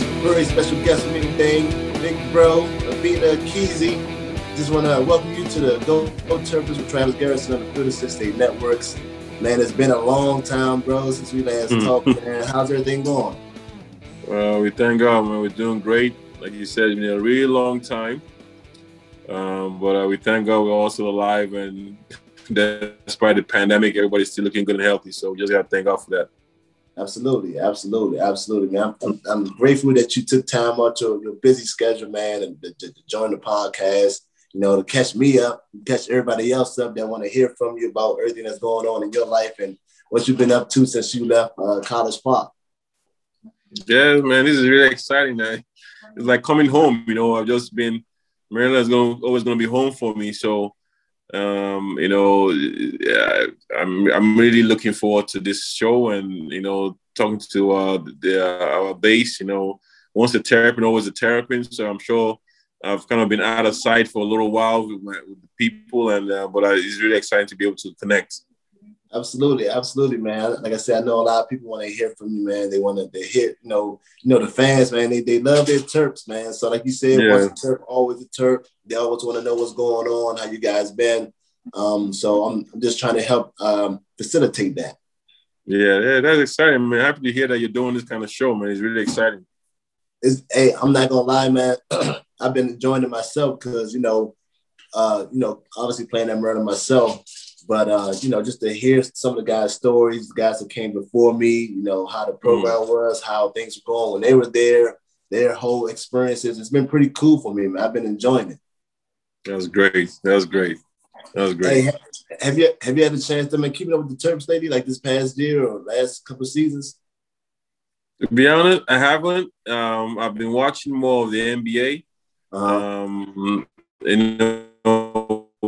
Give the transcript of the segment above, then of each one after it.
a very special guest with me today, Big Bro, Obinna Ekezie. Just want to welcome you to the Go, Go Terps with Travis Garrison on the Twitter State Networks. Man, it's been a long time, bro, since we last mm-hmm. talked, man. How's everything going? Well, we thank God, man. We're doing great. Like you said, it's been a really long time. Um, but uh, we thank God we're also alive, and despite the pandemic, everybody's still looking good and healthy. So we just got to thank God for that. Absolutely, absolutely, absolutely, man. I'm, I'm, grateful that you took time out your, your busy schedule, man, and to, to, join the podcast. You know, to catch me up, catch everybody else up that want to hear from you about everything that's going on in your life and what you've been up to since you left uh, College Park. Yeah, man, this is really exciting. Man. It's like coming home. You know, I've just been Maryland's going always going to be home for me. So um, you know, I'm I'm really looking forward to this show and you know talking to uh, the, uh, our base. You know, once a terrapin, always a terrapin. So I'm sure I've kind of been out of sight for a little while with, my, with the people, and uh, but I, it's really exciting to be able to connect. Absolutely, absolutely, man. Like I said, I know a lot of people want to hear from you, man. They want to they hear, you know, you know, the fans, man. They, they love their Terps, man. So like you said, yeah. once a Terp, always a Terp. They always want to know what's going on, how you guys been. Um, so I'm, I'm just trying to help um, facilitate that. Yeah, yeah, that's exciting, man. Happy to hear that you're doing this kind of show, man. It's really exciting. It's, hey, I'm not gonna lie, man. I've been enjoying it myself because you know, uh, you know, obviously playing that murder myself but uh, you know, just to hear some of the guys' stories, the guys that came before me, you know, how the program mm. was, how things were going when they were there, their whole experiences. It's been pretty cool for me, man. I've been enjoying it. That was great. That was great. That was great. Hey, have you have you had a chance to keep keeping up with the Terps lady like this past year or last couple of seasons? To be honest, I haven't. Um, I've been watching more of the NBA. Uh-huh. Um, you know,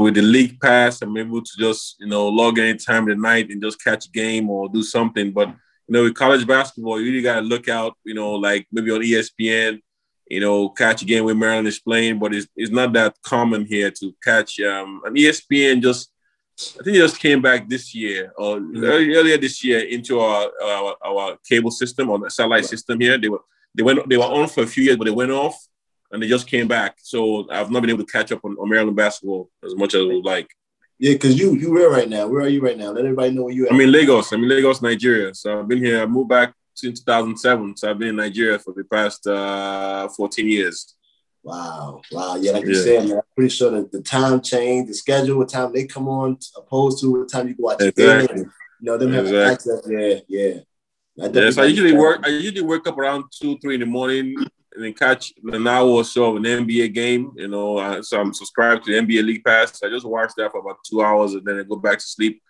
with the league pass, I'm able to just you know log any time of the night and just catch a game or do something. But you know, with college basketball, you really got to look out. You know, like maybe on ESPN, you know, catch a game where Maryland is playing. But it's, it's not that common here to catch. Um, an ESPN just I think it just came back this year or mm-hmm. earlier this year into our, our, our cable system or the satellite right. system here. They were they went they were on for a few years, but they went off and they just came back. So I've not been able to catch up on, on Maryland basketball as much as I would like. Yeah, because you you where right now? Where are you right now? Let everybody know where you at. I'm in Lagos. I'm in Lagos, Nigeria. So I've been here. I moved back since 2007. So I've been in Nigeria for the past uh, 14 years. Wow, wow, yeah, like you said, man. I'm pretty sure that the time change, the schedule, what time they come on, opposed to what time you go watch exactly. the game. You know, them exactly. having access. Yeah, yeah. Yeah, so I usually work. I usually wake up around two, three in the morning, and then catch an hour or so of an NBA game. You know, so I'm subscribed to the NBA League Pass. I just watch that for about two hours and then I go back to sleep.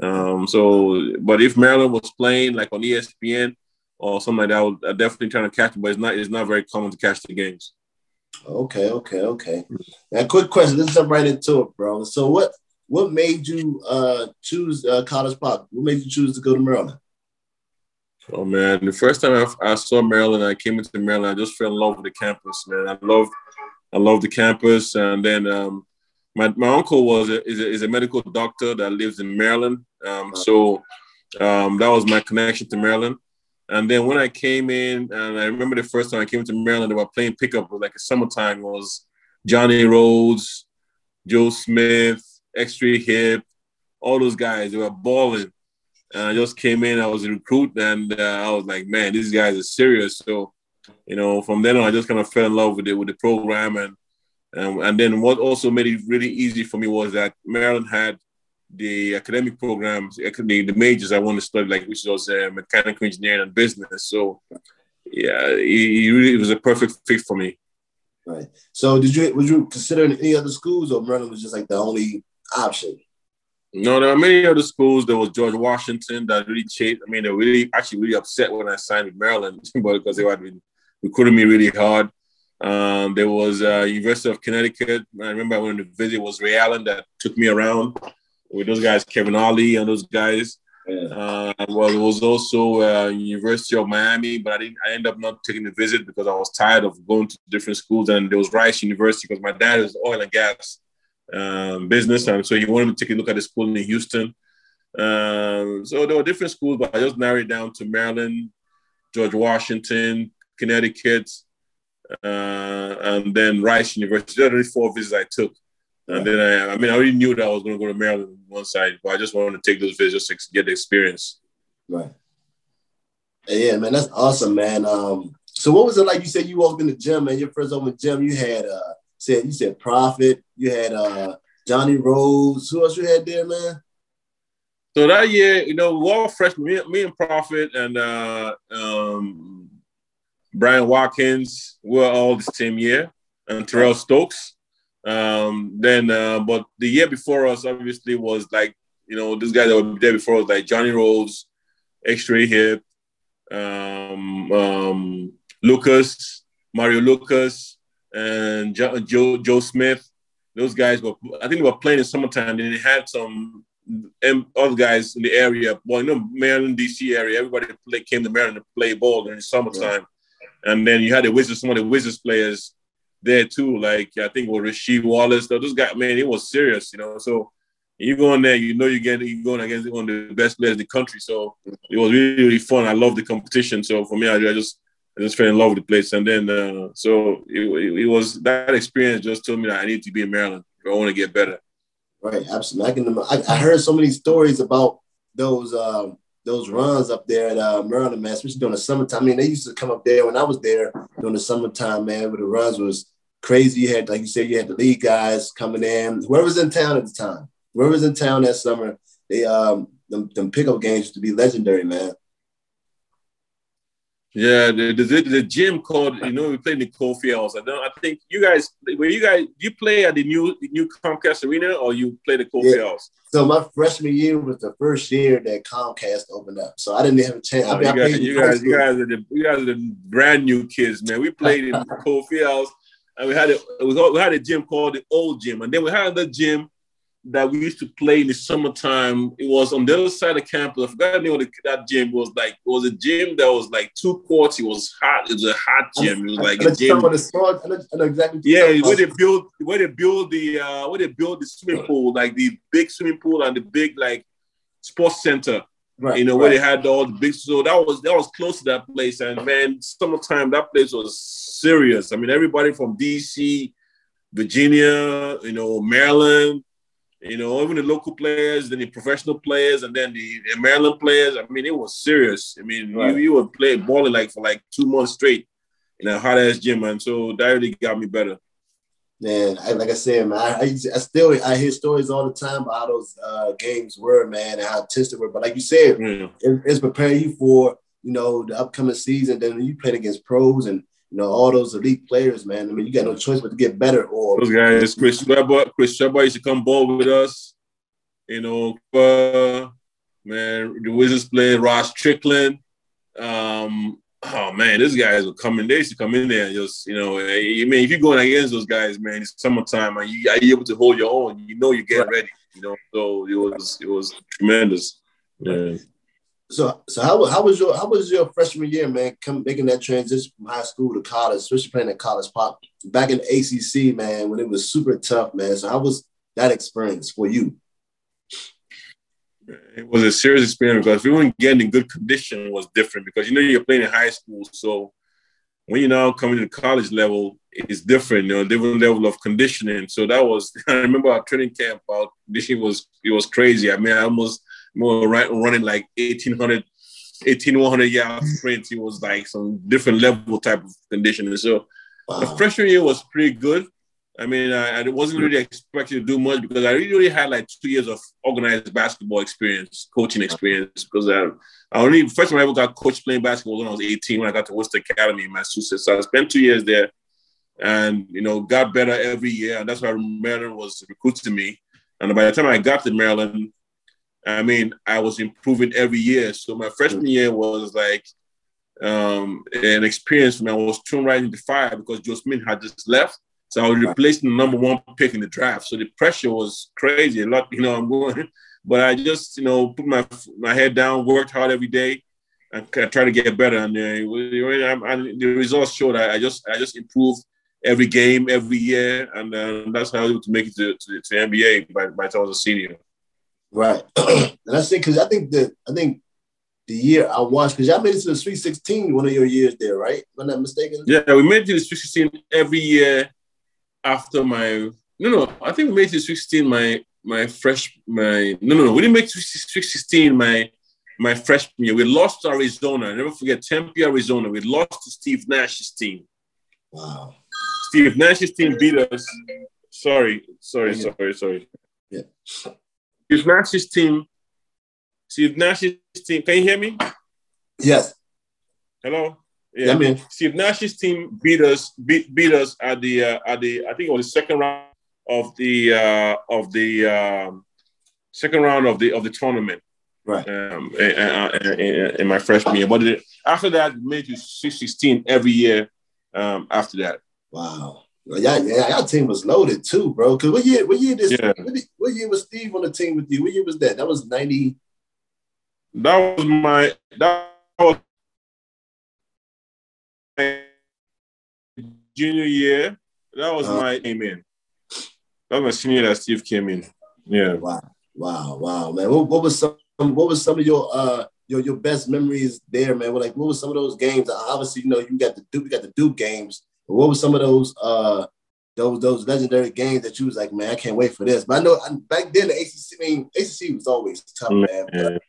Um, so, but if Maryland was playing like on ESPN or something like that, I would I definitely try to catch it. But it's not it's not very common to catch the games. Okay, okay, okay. Now, quick question. Let's jump right into it, bro. So, what what made you uh, choose uh, College Park? What made you choose to go to Maryland? Oh man, the first time I, I, saw Maryland, I came into Maryland. I just fell in love with the campus, man. I love, I love the campus. And then um, my my uncle was a, is, a, is a medical doctor that lives in Maryland. Um, so um, that was my connection to Maryland. And then when I came in, and I remember the first time I came to Maryland, they were playing pickup. It was like a summertime. It was Johnny Rhodes, Joe Smith, Exree Hipp, all those guys. They were balling. And I just came in, I was a recruit, and uh, I was like, man, these guys are serious. So, you know, from then on, I just kind of fell in love with it, with the program. And, um, and then what also made it really easy for me was that Maryland had the academic programs, the, the majors I wanted to study, like which was uh, mechanical engineering and business. So, yeah, it, it really it was a perfect fit for me. Right. So, did you would you consider any other schools, or Maryland was just like the only option? No, there are many other schools. There was George Washington that really chased. I mean, they were really actually really upset when I signed with Maryland, but because they had been recruiting me really hard. Um, there was uh, University of Connecticut. I remember when the visit was Ray Allen that took me around with those guys, Kevin Ollie and those guys. Yeah. Uh, well, it was also uh, University of Miami, but I didn't. I ended up not taking the visit because I was tired of going to different schools. And there was Rice University because my dad is oil and gas um, business, and so he wanted to take a look at the school in Houston. Um, so there were different schools, but I just narrowed down to Maryland, George Washington, Connecticut, uh, and then Rice University. Those are the four visits I took. And then I, I mean, I already knew that I was going to go to Maryland one side, but I just wanted to take those visits just to get the experience. Right. Yeah, man, that's awesome, man. Um, so what was it like? You said you walked in the gym, man. Your first open gym, you had uh, said you said Profit, you had uh, Johnny Rhodes. Who else you had there, man? So that year, you know, we all freshmen, me, me and Profit and uh, um, Brian Watkins were all the same year, and Terrell Stokes. Um, then, uh, but the year before us, obviously, was like, you know, this guy that were there before us, like Johnny Rhodes, Exree Hipp, um, um, Lucas, Mario Lucas, and Joe, Joe, Joe Smith. Those guys were, I think they were playing in summertime. And they had some um, other guys in the area. Well, you know, Maryland, DC area. Everybody play, came to Maryland to play ball during the summertime. Yeah. And then you had the Wizards, some of the Wizards players there too. Like I think with Rasheed Wallace, though, those guys, man, it was serious, you know. So you go in there, you know you're getting you're going against one of the best players in the country. So it was really, really fun. I love the competition. So for me, I, I just I just fell in love with the place. And then uh, so it, it, was that experience just told me that I need to be in Maryland if I want to get better. Right, absolutely. I can. I, I heard so many stories about those um, those runs up there at uh, Maryland, man, especially during the summertime. I mean, they used to come up there when I was there during the summertime, man, where the runs was crazy. You had, like you said, you had the league guys coming in. Whoever's in town at the time, whoever's in town that summer, they um them, them pickup games used to be legendary, man. Yeah, the, the, the gym called, you know, we played in the Cole Field House. I don't I think you guys were you guys you play at the new the new Comcast Arena or you play the Cole Field yeah. House? So my freshman year was the first year that Comcast opened up. So I didn't have a chance. Oh, I mean, you, guys, you, guys, you guys are the you guys are the brand new kids, man. We played in Cole Field House and we had a we had a gym called the old gym, and then we had another gym that we used to play in the summertime. It was on the other side of campus. I forgot the name of the, that gym was like. It was a gym that was like two courts. It was hot. It was a hot gym. It was like a gym. exactly. Yeah, where they build, where they build the, uh, where they build the swimming pool, like the big swimming pool and the big like sports center. Right, you know right. where they had all the big. So that was that was close to that place, and man, summertime that place was serious. I mean, everybody from DC, Virginia, you know, Maryland, you know, even the local players, then the professional players, and then the, the Maryland players. I mean, it was serious. I mean, right. you, you would play balling like for like two months straight in a hot ass gym, man. So that really got me better. Man, I, like I said, man, I, I, I, still I hear stories all the time about how those uh, games were, man, and how intense they were. But like you said, mm. it, it's preparing you for you know the upcoming season. Then you played against pros and you know, all those elite players, man. I mean, you got no choice but to get better. Or those guys, Chris Webber, Chris Webber used to come ball with us. You know, uh, man, the Wizards played Rod Strickland. Um, oh man, these guys were coming. They used to come in there and just, you know, I mean, if you're going against those guys, man, it's summertime, and you are you able to hold your own. You know, you get ready. You know, so it was it was tremendous. Yeah. So, so how, how was your how was your freshman year, man? Come making that transition from high school to college, especially playing at College Park back in ACC, man, when it was super tough, man. So, how was that experience for you? It was a serious experience because if we weren't getting in good condition. It was different because you know you're playing in high school, so when you're now coming to the college level, it's different. You know, different level of conditioning. So that was I remember our training camp. Our conditioning was it was crazy. I mean, I almost more right, running like 1800, 1800 yard sprints. It was like some different level type of conditioning. So wow. the freshman year was pretty good. I mean, I, I, wasn't really expecting to do much because I really had like two years of organized basketball experience, coaching experience. Because I, I only first time I ever got coached playing basketball when I was 18 when I got to Worcester Academy in Massachusetts. So I spent two years there, and you know, got better every year, and that's why Maryland was recruiting me. And by the time I got to Maryland, I mean, I was improving every year. So my freshman year was like um, an experience for me. I was thrown right into fire because Joe Smith had just left. So I was replacing the number one pick in the draft. So the pressure was crazy. A lot, you know, I'm going, but I just, you know, put my my head down, worked hard every day, and I try to get better. And uh, the results showed I, I just I just improved every game, every year, and uh, that's how I was able to make it to, to, to NBA by, by time I was a senior. Right, and I say because I think that I think the year I watched because y'all made it to the Sweet 16 one of your years there, right? Am I not mistaken? Yeah, we made it to the Sweet 16 every year after my no no I think we made it to Sweet 16 my my fresh my no no no we didn't make it to Sweet 16 my my freshman year. We lost to Arizona. I never forget Tempe, Arizona. We lost to Steve Nash's team. Wow. Steve Nash's team beat us. Sorry, sorry, sorry, sorry. Yeah. Steve Nash's team. Steve Nash's team. Can you hear me? Yes. Hello. Yeah, man. Steve Nash's team beat us. Beat, beat us at the uh, at the I think it was the second round of the uh, of the um, second round of the of the tournament. Right. Um, in, my freshman year, but after that, made you 16 every year. Um, after that. Wow. Well, yeah, yeah, our team was loaded too, bro. Cause what year? What year? This? Yeah. What, what year was Steve on the team with you? What year was that? That was ninety. That was my. That was my junior year. That was Uh-huh. my came in. That was my senior year that Steve came in. Yeah. Wow, wow, wow, man. What, what was some? What was some of your uh your your best memories there, man? Like, what was some of those games? Obviously, you know, you got the Duke, you got the Duke games. What was some of those uh those those legendary games that you was like, man, I can't wait for this. But I know back then the ACC, I mean, ACC was always tough, man. But,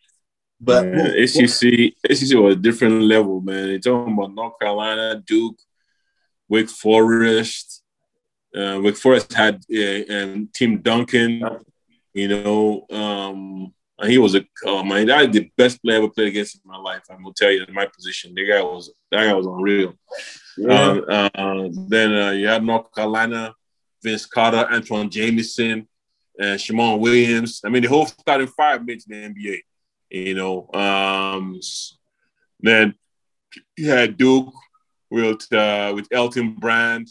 but Man, what- what- ACC, ACC was a different level, man. You're talking about North Carolina, Duke, Wake Forest. Uh, Wake Forest had uh, um, Tim Duncan, you know, um, and he was a oh man, that is the best player I ever played against in my life. I'm gonna tell you, in my position, the guy was that guy was unreal. Yeah, Um, uh, then uh, you had North Carolina, Vince Carter, Antawn Jamison, and Shammond Williams. I mean, the whole starting five to the NBA. You know, um, then you had Duke with uh, with Elton Brand,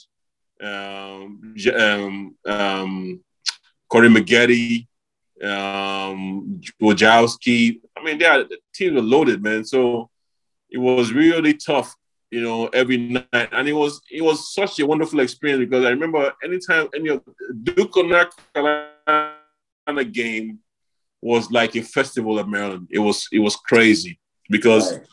um, um, um, Corey Maggette, um, Wojciechowski. I mean, they the teams are loaded, man. So it was really tough you know, every night. And it was it was such a wonderful experience because I remember anytime any of Duke or North Carolina game was like a festival at Maryland. It was it was crazy because Right.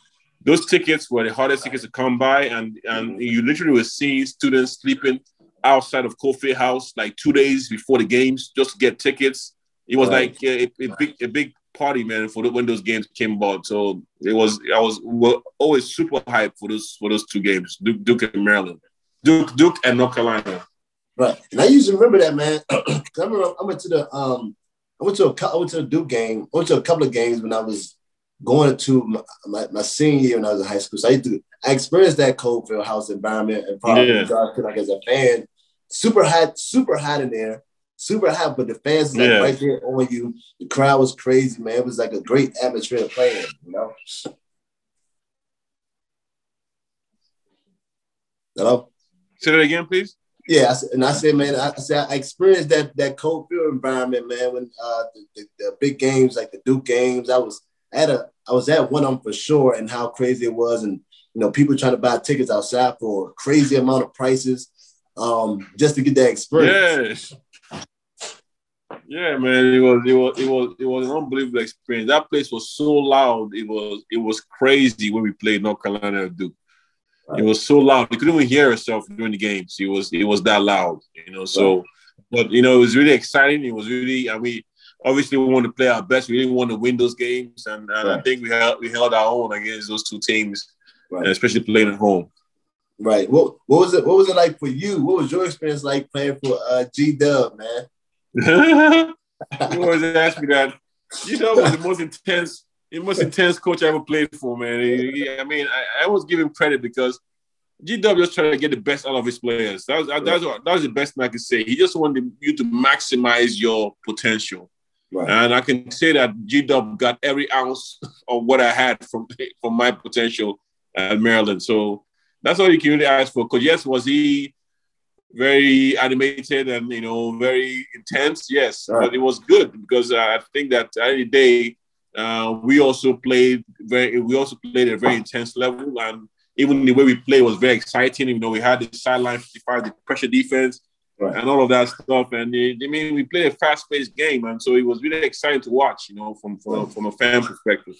those tickets were the hardest tickets to come by, and and mm-hmm. you literally were seeing students sleeping outside of Cole Field House like two days before the games just to get tickets. It was Right. like a, a big a big party, man, for the, when those games came about. So it was I was were always super hyped for those for those two games, Duke, Duke and Maryland, Duke Duke and North Carolina. Right. And I used to remember that, man. I remember I went to the um I went to a I went to a Duke game. I went to a couple of games when I was going to my, my, my senior year when I was in high school. So I used to I experienced that Cole Field House environment and probably Yeah. like as a fan, super hot, super hot in there, super hot, but the fans like Yeah. right there on you. The crowd was crazy, man. It was like a great atmosphere to play in, you know. Hello? Say that again, please. Yeah, I said, and I said, man, I, I said I experienced that that Cole Field environment, man. When uh, the, the, the big games like the Duke games, I was at a I was at one of them for sure, and how crazy it was, and you know, people trying to buy tickets outside for a crazy amount of prices, um, just to get that experience. Yes. Yeah, man, it was it was it was it was an unbelievable experience. That place was so loud. It was it was crazy when we played North Carolina Duke. It was so loud. You couldn't even hear yourself during the games. It was it was that loud, you know. So, but you know, it was really exciting. It was really, and we obviously we wanted to play our best. We didn't want to win those games, and, and I think we held we held our own against those two teams, Right. especially playing at home. Right. What what was it? What was it like for you? What was your experience like playing for uh, G Dub, man? you always ask me that. You know, was the most intense, the most intense coach I ever played for, man. I mean, I, I always give him credit because GW was trying to get the best out of his players. That was, that was, that was the best thing I could say. He just wanted you to maximize your potential. Right. And I can say that GW got every ounce of what I had from, from my potential at Maryland. So that's all you can really ask for. Because, yes, was he very animated and you know very intense yes Right. but it was good because uh, i think that at the end of the day uh, we also played very we also played at a very intense level and even the way we played was very exciting you know we had the sideline 55 the pressure defense right. and all of that stuff. And I mean, we played a fast-paced game, and so it was really exciting to watch. You know, from from, from a fan perspective.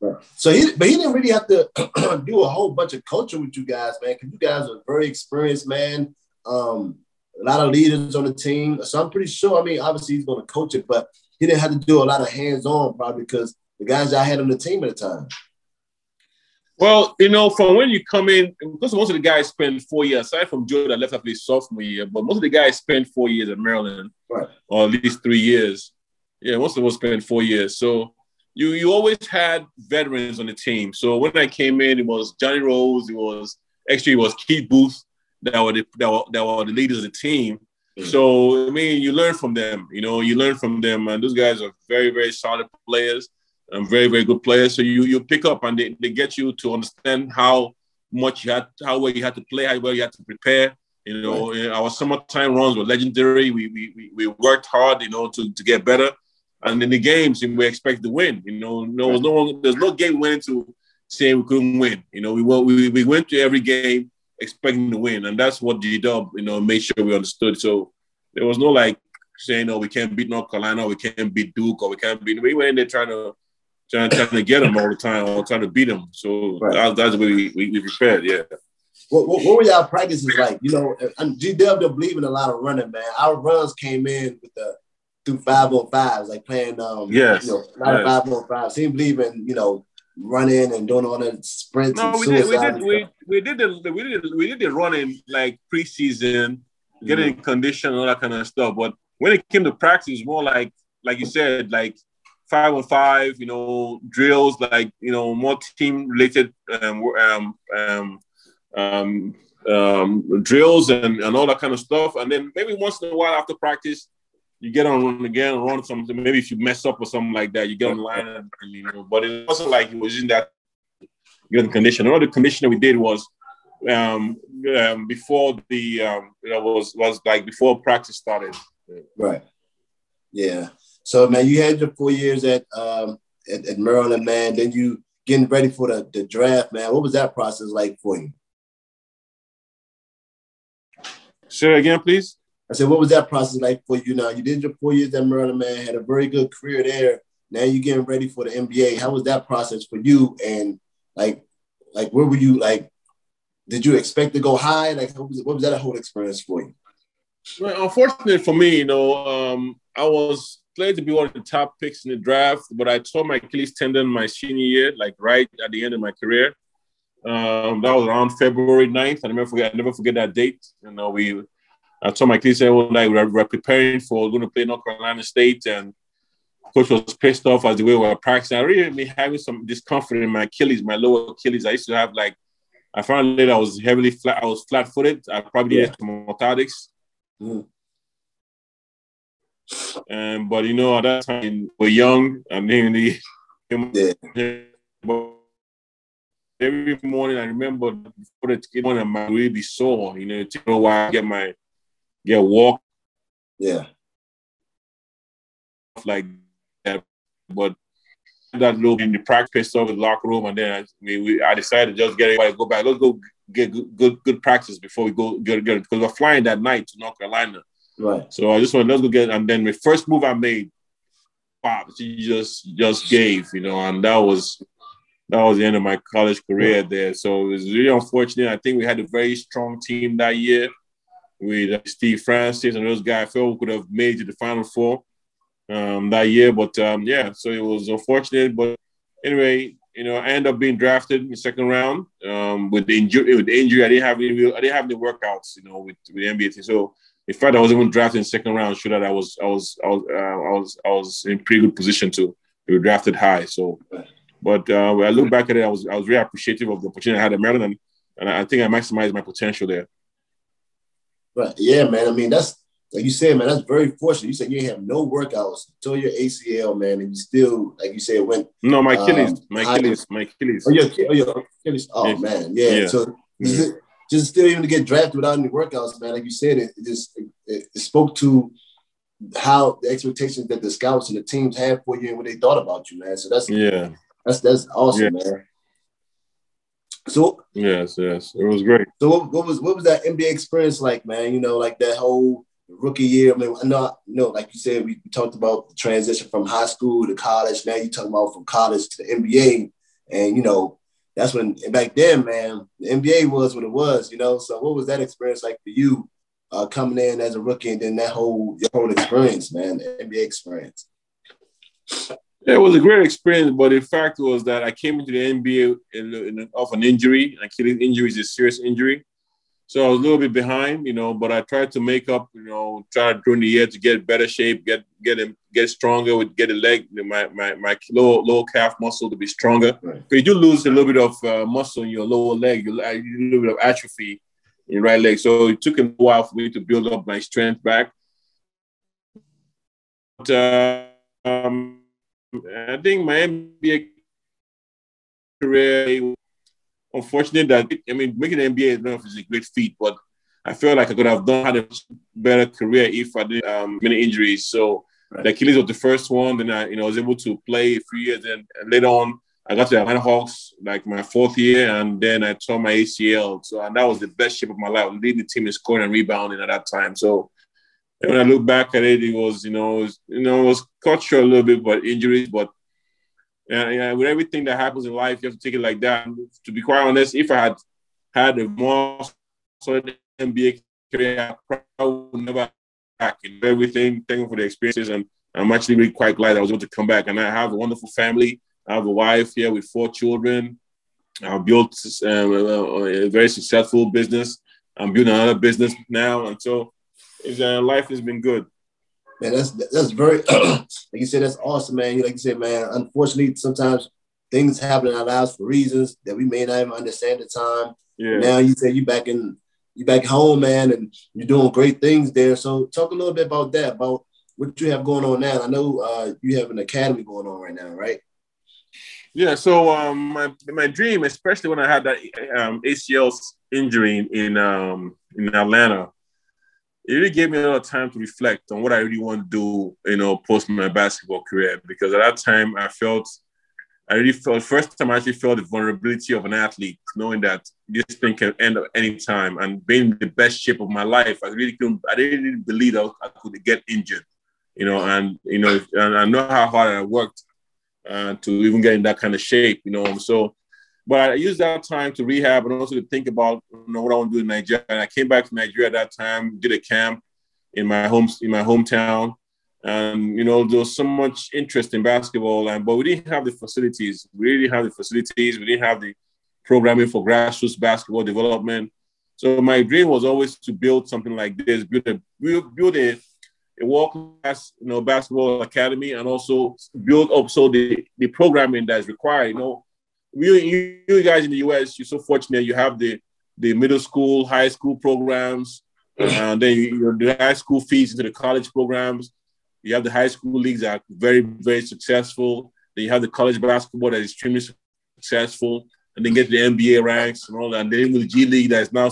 Right. So he, but he didn't really have to do a whole bunch of coaching with you guys, man. Because you guys are very experienced, man. Um, a lot of leaders on the team. So I'm pretty sure. I mean, obviously he's going to coach it, but he didn't have to do a lot of hands-on, probably because the guys I had on the team at the time. Well, you know, from when you come in, because most of the guys spend four years, aside from Joe that left after his sophomore year, but most of the guys spend four years at Maryland, right. or at least three years. Yeah, most of them spent four years. So you you always had veterans on the team. So when I came in, it was Johnny Rhodes, it was actually it was Keith Booth that were the, that were, that were the leaders of the team. Mm. So I mean, you learn from them. You know, you learn from them, and those guys are very very solid players and very, very good players. So you you pick up and they, they get you to understand how much you had, how well you had to play, how well you had to prepare. You know, right. our summertime runs were legendary. We, we we worked hard, you know, to, to get better. And in the games, we expect to win. You know, no, right. no, there's no game we went to saying we couldn't win. You know, we we we went to every game expecting to win, and that's what G Dub, you know, made sure we understood. So there was no like saying, "Oh, we can't beat North Carolina, we can't beat Duke, or we can't beat." We went in there trying to trying, trying to get them all the time, or trying to beat them. So right. that's, that's way we, we, we prepared. Yeah. What, what, what, were y'all practices like? You know, G Dub don't believe in a lot of running, man. Our runs came in with the through 505s, like playing um yes. you know, a lot yes. of five on fives. He believe in, you know, running and doing all the sprints. No, we did, we did we, we did the we did we did the running like preseason, getting mm-hmm. condition and all that kind of stuff. But when it came to practice, more like like you said, like five on five, you know, drills like you know more team related um, um, um, um, um, drills and, and all that kind of stuff. And then maybe once in a while after practice, you get on again, run something. Maybe if you mess up or something like that, you get online and, you know. But it wasn't like it was in that good condition. Another condition that we did was um, um, before the um, you know, was was like before practice started. Right. Yeah. So man, you had your four years at um, at, at, Maryland, man. Then you getting ready for the, the draft, man. What was that process like for you? Say again, please. I said, what was that process like for you? Now you did your four years at Maryland, man. Had a very good career there. Now you're getting ready for the NBA. How was that process for you? And like, like where were you? Like, did you expect to go high? Like, what was, what was that whole experience for you? Well, unfortunately for me, you know, um, I was played to be one of the top picks in the draft, but I tore my Achilles tendon my senior year, like right at the end of my career. Um, that was around February 9th. I never forget. I never forget that date. You know, we I told my Achilles one night we were, we preparing for going to play North Carolina State, and coach was pissed off as the way we were practicing. I really been having some discomfort in my Achilles, my lower Achilles. I used to have like I found later I was heavily flat. I was flat footed. I probably needed some orthotics. Mm. And but you know, at that time we're young. I mean, the, yeah. every morning I remember before the morning I might really be sore. You know, it took a while to get my get walk. Yeah. Like that, but that little in the practice of the locker room, and then I, mean, we, I decided to just get everybody go back. Let's go get good, good, good practice before we go get, get because we're flying that night to North Carolina. Right. So I just want let's go get and then the first move I made, pop, she just just gave, you know, and that was that was the end of my college career there. So it was really unfortunate. I think we had a very strong team that year with uh, Steve Francis and those guys. I felt we could have made it to the Final Four um, that year, but um, yeah, so it was unfortunate. But anyway, you know, I ended up being drafted in the second round um, with the injury. With the injury, I didn't have any. I didn't have any workouts, you know, with, with the NBA team. So in fact, I was even drafted in second round. Sure that I was I was I was uh, I was I was in pretty good position to be drafted high. So, but uh, when I look back at it, I was I was very appreciative of the opportunity I had at Maryland, and, and I think I maximized my potential there. Right. Yeah, man. I mean, that's like you said, man. That's very fortunate. You said you have no workouts, tore your ACL, man, and you still, like you said, went. No, my Achilles, um, my Achilles, my Achilles. Oh, your, oh, your Achilles. Oh, yeah. man. Yeah. yeah. So. Mm-hmm just still even to get drafted without any workouts, man. Like you said, it, it just it, it, spoke to how the expectations that the scouts and the teams had for you and what they thought about you, man. So that's yeah, that's that's awesome, yeah. man. So yes, yes, it was great. So what, what, was what was that NBA experience like, man? You know, like that whole rookie year. I mean, I know, you know, like you said, we talked about the transition from high school to college. Now you're talking about from college to the NBA, and you know, that's when back then, man, the NBA was what it was. You know, so what was that experience like for you, uh, coming in as a rookie, and then that whole your whole experience, man, the NBA experience? It was a great experience, but the fact was that I came into the NBA in, in, off an injury. Achilles injury is a serious injury. So I was a little bit behind, you know, but I tried to make up, you know, try during the year to get better shape, get get him get stronger, with get a leg, my my my low lower calf muscle to be stronger. Right. But you do lose a little bit of uh, muscle in your lower leg, you a little bit of atrophy in your right leg. So it took a while for me to build up my strength back. But uh, um, I think my NBA career unfortunate that I mean making the NBA is a great feat, but I feel like I could have done had a better career if I didn't um, many injuries. So right. the Achilles was the first one. Then I you know was able to play a few years. And later on, I got to the Atlanta Hawks like my fourth year, and then I tore my ACL. So and that was the best shape of my life, leading the team in scoring and rebounding at that time. So when I look back at it, it was you know it was, you know was cut short a little bit, but injuries, but and, and with everything that happens in life, you have to take it like that. To be quite honest, if I had had a more solid NBA career, I would never back in everything. Thank you for the experiences, and I'm actually really quite glad I was able to come back. And I have a wonderful family. I have a wife here with four children. I've built um, a very successful business. I'm building another business now, and so uh, life has been good man, that's that's very like you said, that's awesome, man. Like you said, man, unfortunately, sometimes things happen in our lives for reasons that we may not even understand at the time. Yeah. Now you say you back in you back home, man, and you're doing great things there. So talk a little bit about that, about what you have going on now. I know uh, you have an academy going on right now, right? Yeah. So um, my my dream, especially when I had that um, ACL injury in um, in Atlanta, it really gave me a lot of time to reflect on what I really want to do, you know, post my basketball career. Because at that time, I felt, I really felt, first time I actually felt the vulnerability of an athlete, knowing that this thing can end at any time. And being in the best shape of my life, I really couldn't, I didn't really believe I could get injured, you know, and, you know, and I know how hard I worked uh, to even get in that kind of shape, you know. So but I used that time to rehab and also to think about you know, what I want to do in Nigeria. And I came back to Nigeria at that time, did a camp in my home in my hometown. And you know, there was so much interest in basketball, and but we didn't have the facilities. We didn't have the facilities. We didn't have the programming for grassroots basketball development. So my dream was always to build something like this, build a build a, a world class you know basketball academy, and also build up so the the programming that is required. You know, you, you guys in the US, you're so fortunate. You have the the middle school, high school programs, and then you, the high school feeds into the college programs. You have the high school leagues that are very, very successful. Then you have the college basketball that is extremely successful, and then get the NBA ranks and all that. And then with the G League that is now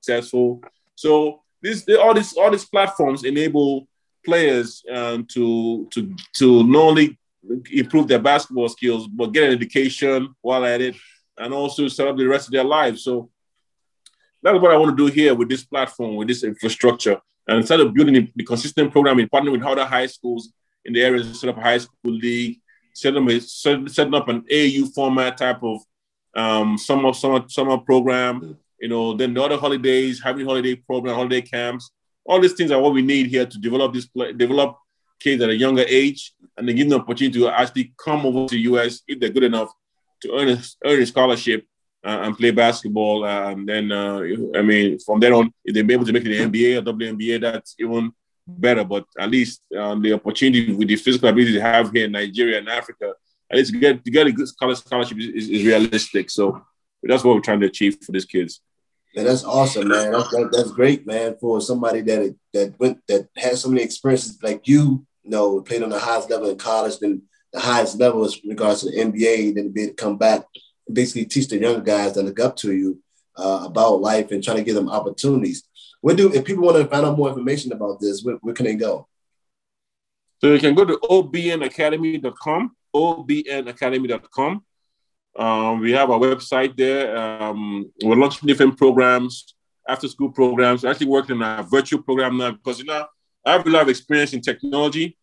successful. So this, all these, all these platforms enable players um, to to to not only improve their basketball skills, but get an education while at it, and also set up the rest of their lives. So that's what I want to do here with this platform, with this infrastructure. And instead of building the consistent program in partnering with other high schools in the area, set up a high school league, set them a, set, setting up an AU format type of um, summer summer summer program. You know, then the other holidays, having holiday program, holiday camps. All these things are what we need here to develop this develop kids at a younger age and they give them the opportunity to actually come over to the US if they're good enough to earn a, earn a scholarship uh, and play basketball. Uh, and then, uh, I mean, from then on, if they're able to make it the NBA or WNBA, that's even better. But at least um, the opportunity with the physical ability they have here in Nigeria and Africa, at least to get, to get a good scholarship is, is, is realistic. So that's what we're trying to achieve for these kids. That's awesome, man. That's, that, that's great, man, for somebody that that went that has so many experiences like you, you know, played on the highest level in college, then the highest level in regards to the NBA, then be able to come back and basically teach the younger guys that look up to you uh, about life and trying to give them opportunities. Where do if people want to find out more information about this, where, where can they go? So you can go to obnacademy.com, obnacademy.com. Um, we have our website there. Um, we're launching different programs, after school programs. We're actually working on a virtual program now because you know I have a lot of experience in technology.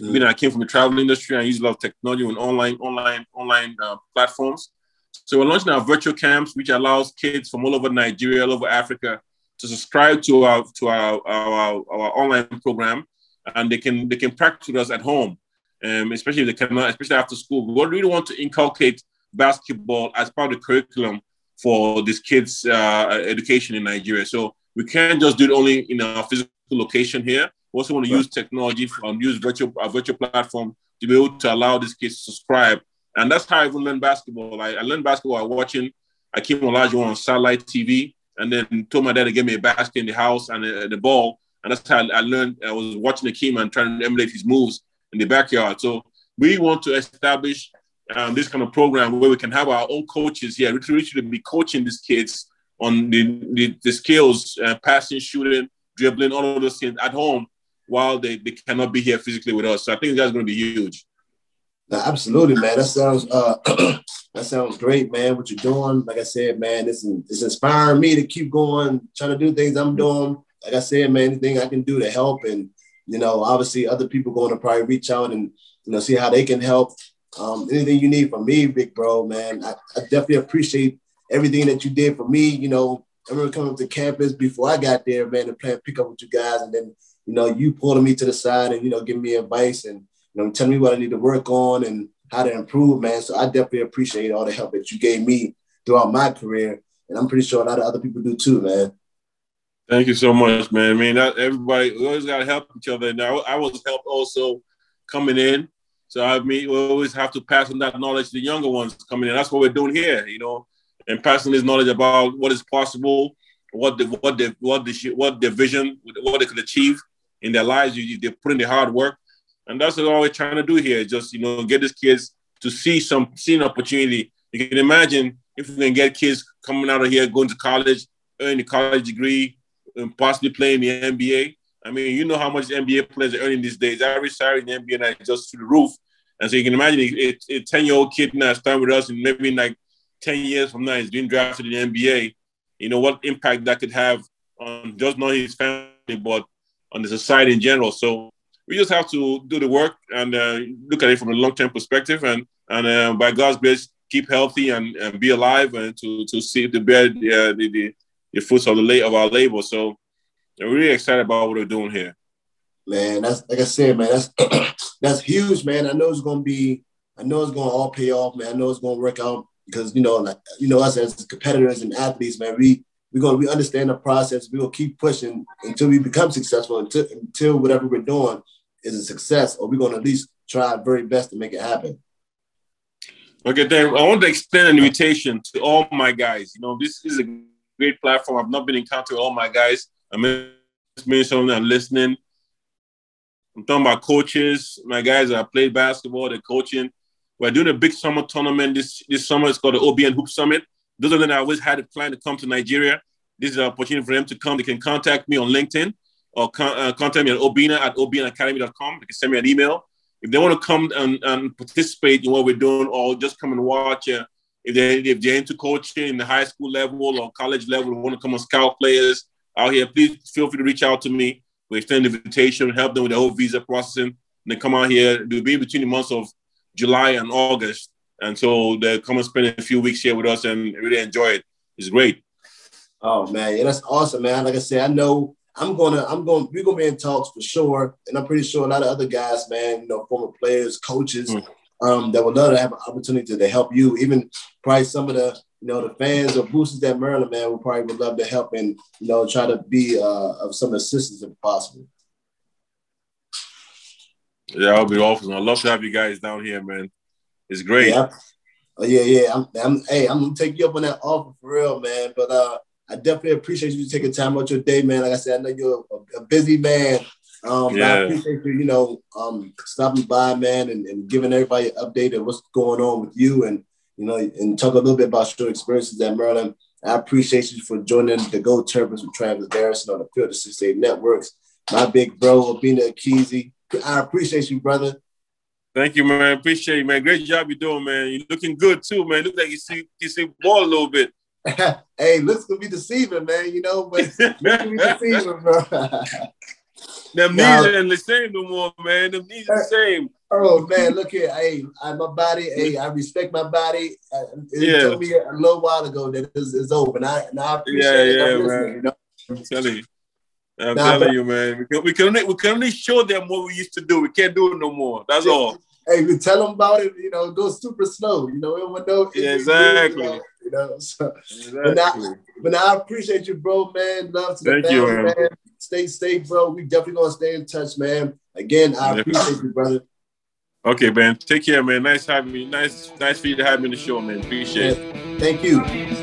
Mm. Being I came from the travel industry, I use a lot of technology and online, online, online uh, platforms. So we're launching our virtual camps, which allows kids from all over Nigeria, all over Africa, to subscribe to our to our our, our online program, and they can they can practice with us at home, um, especially if they cannot, especially after school. We really want to inculcate basketball as part of the curriculum for these kids' uh, education in Nigeria. So we can't just do it only in a physical location here. We also want to use technology and use virtual a virtual platform to be able to allow these kids to subscribe. And that's how I even learned basketball. I, I learned basketball by watching Akeem Olajuwon on satellite TV, and then told my dad to give me a basket in the house and uh, the ball. And that's how I learned. I was watching Akeem and trying to emulate his moves in the backyard. So we want to establish um, this kind of program where we can have our own coaches here, literally be coaching these kids on the, the, the skills, uh, passing, shooting, dribbling, all of those things at home while they, they cannot be here physically with us. So I think that's going to be huge. absolutely, man. That sounds uh, that sounds great, man. What you're doing, like I said, man, it's it's inspiring me to keep going, trying to do things I'm doing. Like I said, man, anything I can do to help, and you know, obviously, other people going to probably reach out and you know see how they can help. Um, anything you need from me, big bro, man, I, I definitely appreciate everything that you did for me. You know, I remember coming to campus before I got there, man, and playing pick up with you guys, and then you know you pulling me to the side and you know giving me advice and you know telling me what I need to work on and how to improve, man. So I definitely appreciate all the help that you gave me throughout my career, and I'm pretty sure a lot of other people do too, man. Thank you so much, man. I mean, everybody we always got to help each other. Now, I was helped also coming in so I mean, we always have to pass on that knowledge to the younger ones coming in. That's what we're doing here, you know, and passing this knowledge about what is possible, what the what the what the what their vision, what they could achieve in their lives. You, they put in the hard work, and that's what we're trying to do here. Just you know, get these kids to see some see an opportunity. You can imagine if we can get kids coming out of here, going to college, earning a college degree, and possibly playing the NBA. I mean, you know how much NBA players are earning these days. Every salary in the NBA is just through the roof. And so you can imagine a, a 10 year old kid now starting with us, and maybe in like 10 years from now, he's being drafted in the NBA. You know, what impact that could have on just not his family, but on the society in general. So we just have to do the work and uh, look at it from a long term perspective. And, and uh, by God's grace, keep healthy and, and be alive and to, to see the bear the, uh, the, the, the fruits of the late of our labor. So I'm really excited about what we're doing here. Man, that's like I said, man, that's that's huge, man. I know it's gonna be, I know it's gonna all pay off, man. I know it's gonna work out because you know, like you know, us as competitors and athletes, man, we we're gonna we understand the process. We will keep pushing until we become successful. Until until whatever we're doing is a success, or we're gonna at least try our very best to make it happen. Okay, then I want to extend an invitation to all my guys. You know, this is a great platform. I've not been in contact with all my guys. I mean, maybe some of them listening. I'm talking about coaches, my guys that play basketball, they're coaching. We're doing a big summer tournament this, this summer. It's called the OBN Hoop Summit. Those of them that always had a plan to come to Nigeria, this is an opportunity for them to come. They can contact me on LinkedIn or con- uh, contact me at obina at obinacademy.com. They can send me an email. If they want to come and, and participate in what we're doing or just come and watch, uh, if, they, if they're into coaching in the high school level or college level, want to come and scout players out here, please feel free to reach out to me. We extend the invitation, help them with the whole visa processing. And they come out here. They'll be between the months of July and August. And so they come and spend a few weeks here with us and really enjoy it. It's great. Oh man, yeah, that's awesome, man. Like I said, I know I'm gonna, I'm going, we're gonna be in talks for sure, and I'm pretty sure a lot of other guys, man, you know, former players, coaches, mm. um, that would love to have an opportunity to help you. Even probably some of the you know, the fans or boosters at Maryland, man, would probably would love to help and, you know, try to be uh, of some assistance if possible. Yeah, I'll be awesome. I'd love to have you guys down here, man. It's great. Yeah, oh, yeah, yeah. I'm, I'm, hey, I'm gonna take you up on that offer for real, man. But uh, I definitely appreciate you taking time out your day, man. Like I said, I know you're a, a busy man. Um, yeah. I appreciate you, you know, um, stopping by, man, and, and giving everybody an update of what's going on with you and you know, and talk a little bit about your experiences at Maryland. I appreciate you for joining the Go Terps with Travis Garrison on the Field of 68 Networks. My big bro, Obinna Ekezie. I appreciate you, brother. Thank you, man. Appreciate you, man. Great job you're doing, man. You're looking good too, man. Look like you see you see ball a little bit. hey, looks gonna be deceiving, man. You know, but be deceiving, bro. Them knees ain't the same no more, man. Them knees are the same. Oh man, look here. Hey, I, my body. Hey, I respect my body. Uh, it yeah. told me a little while ago that it's, it's over, and I, and I appreciate yeah, it. Yeah, man. You know? I'm telling you. I'm nah, telling you, man. We can, we can only we can only show them what we used to do. We can't do it no more. That's yeah. all. Hey, we tell them about it. You know, go super slow. You know, everyone know. Yeah, exactly. You know, you know so, exactly. But now, but now I appreciate you, bro, man. Love to Thank the family, you, man. man. Stay safe, bro. We definitely gonna stay in touch, man. Again, I appreciate you, brother. Okay, man. Take care, man. Nice having you. Nice, nice for you to have me on the show, man. Appreciate it. Thank you.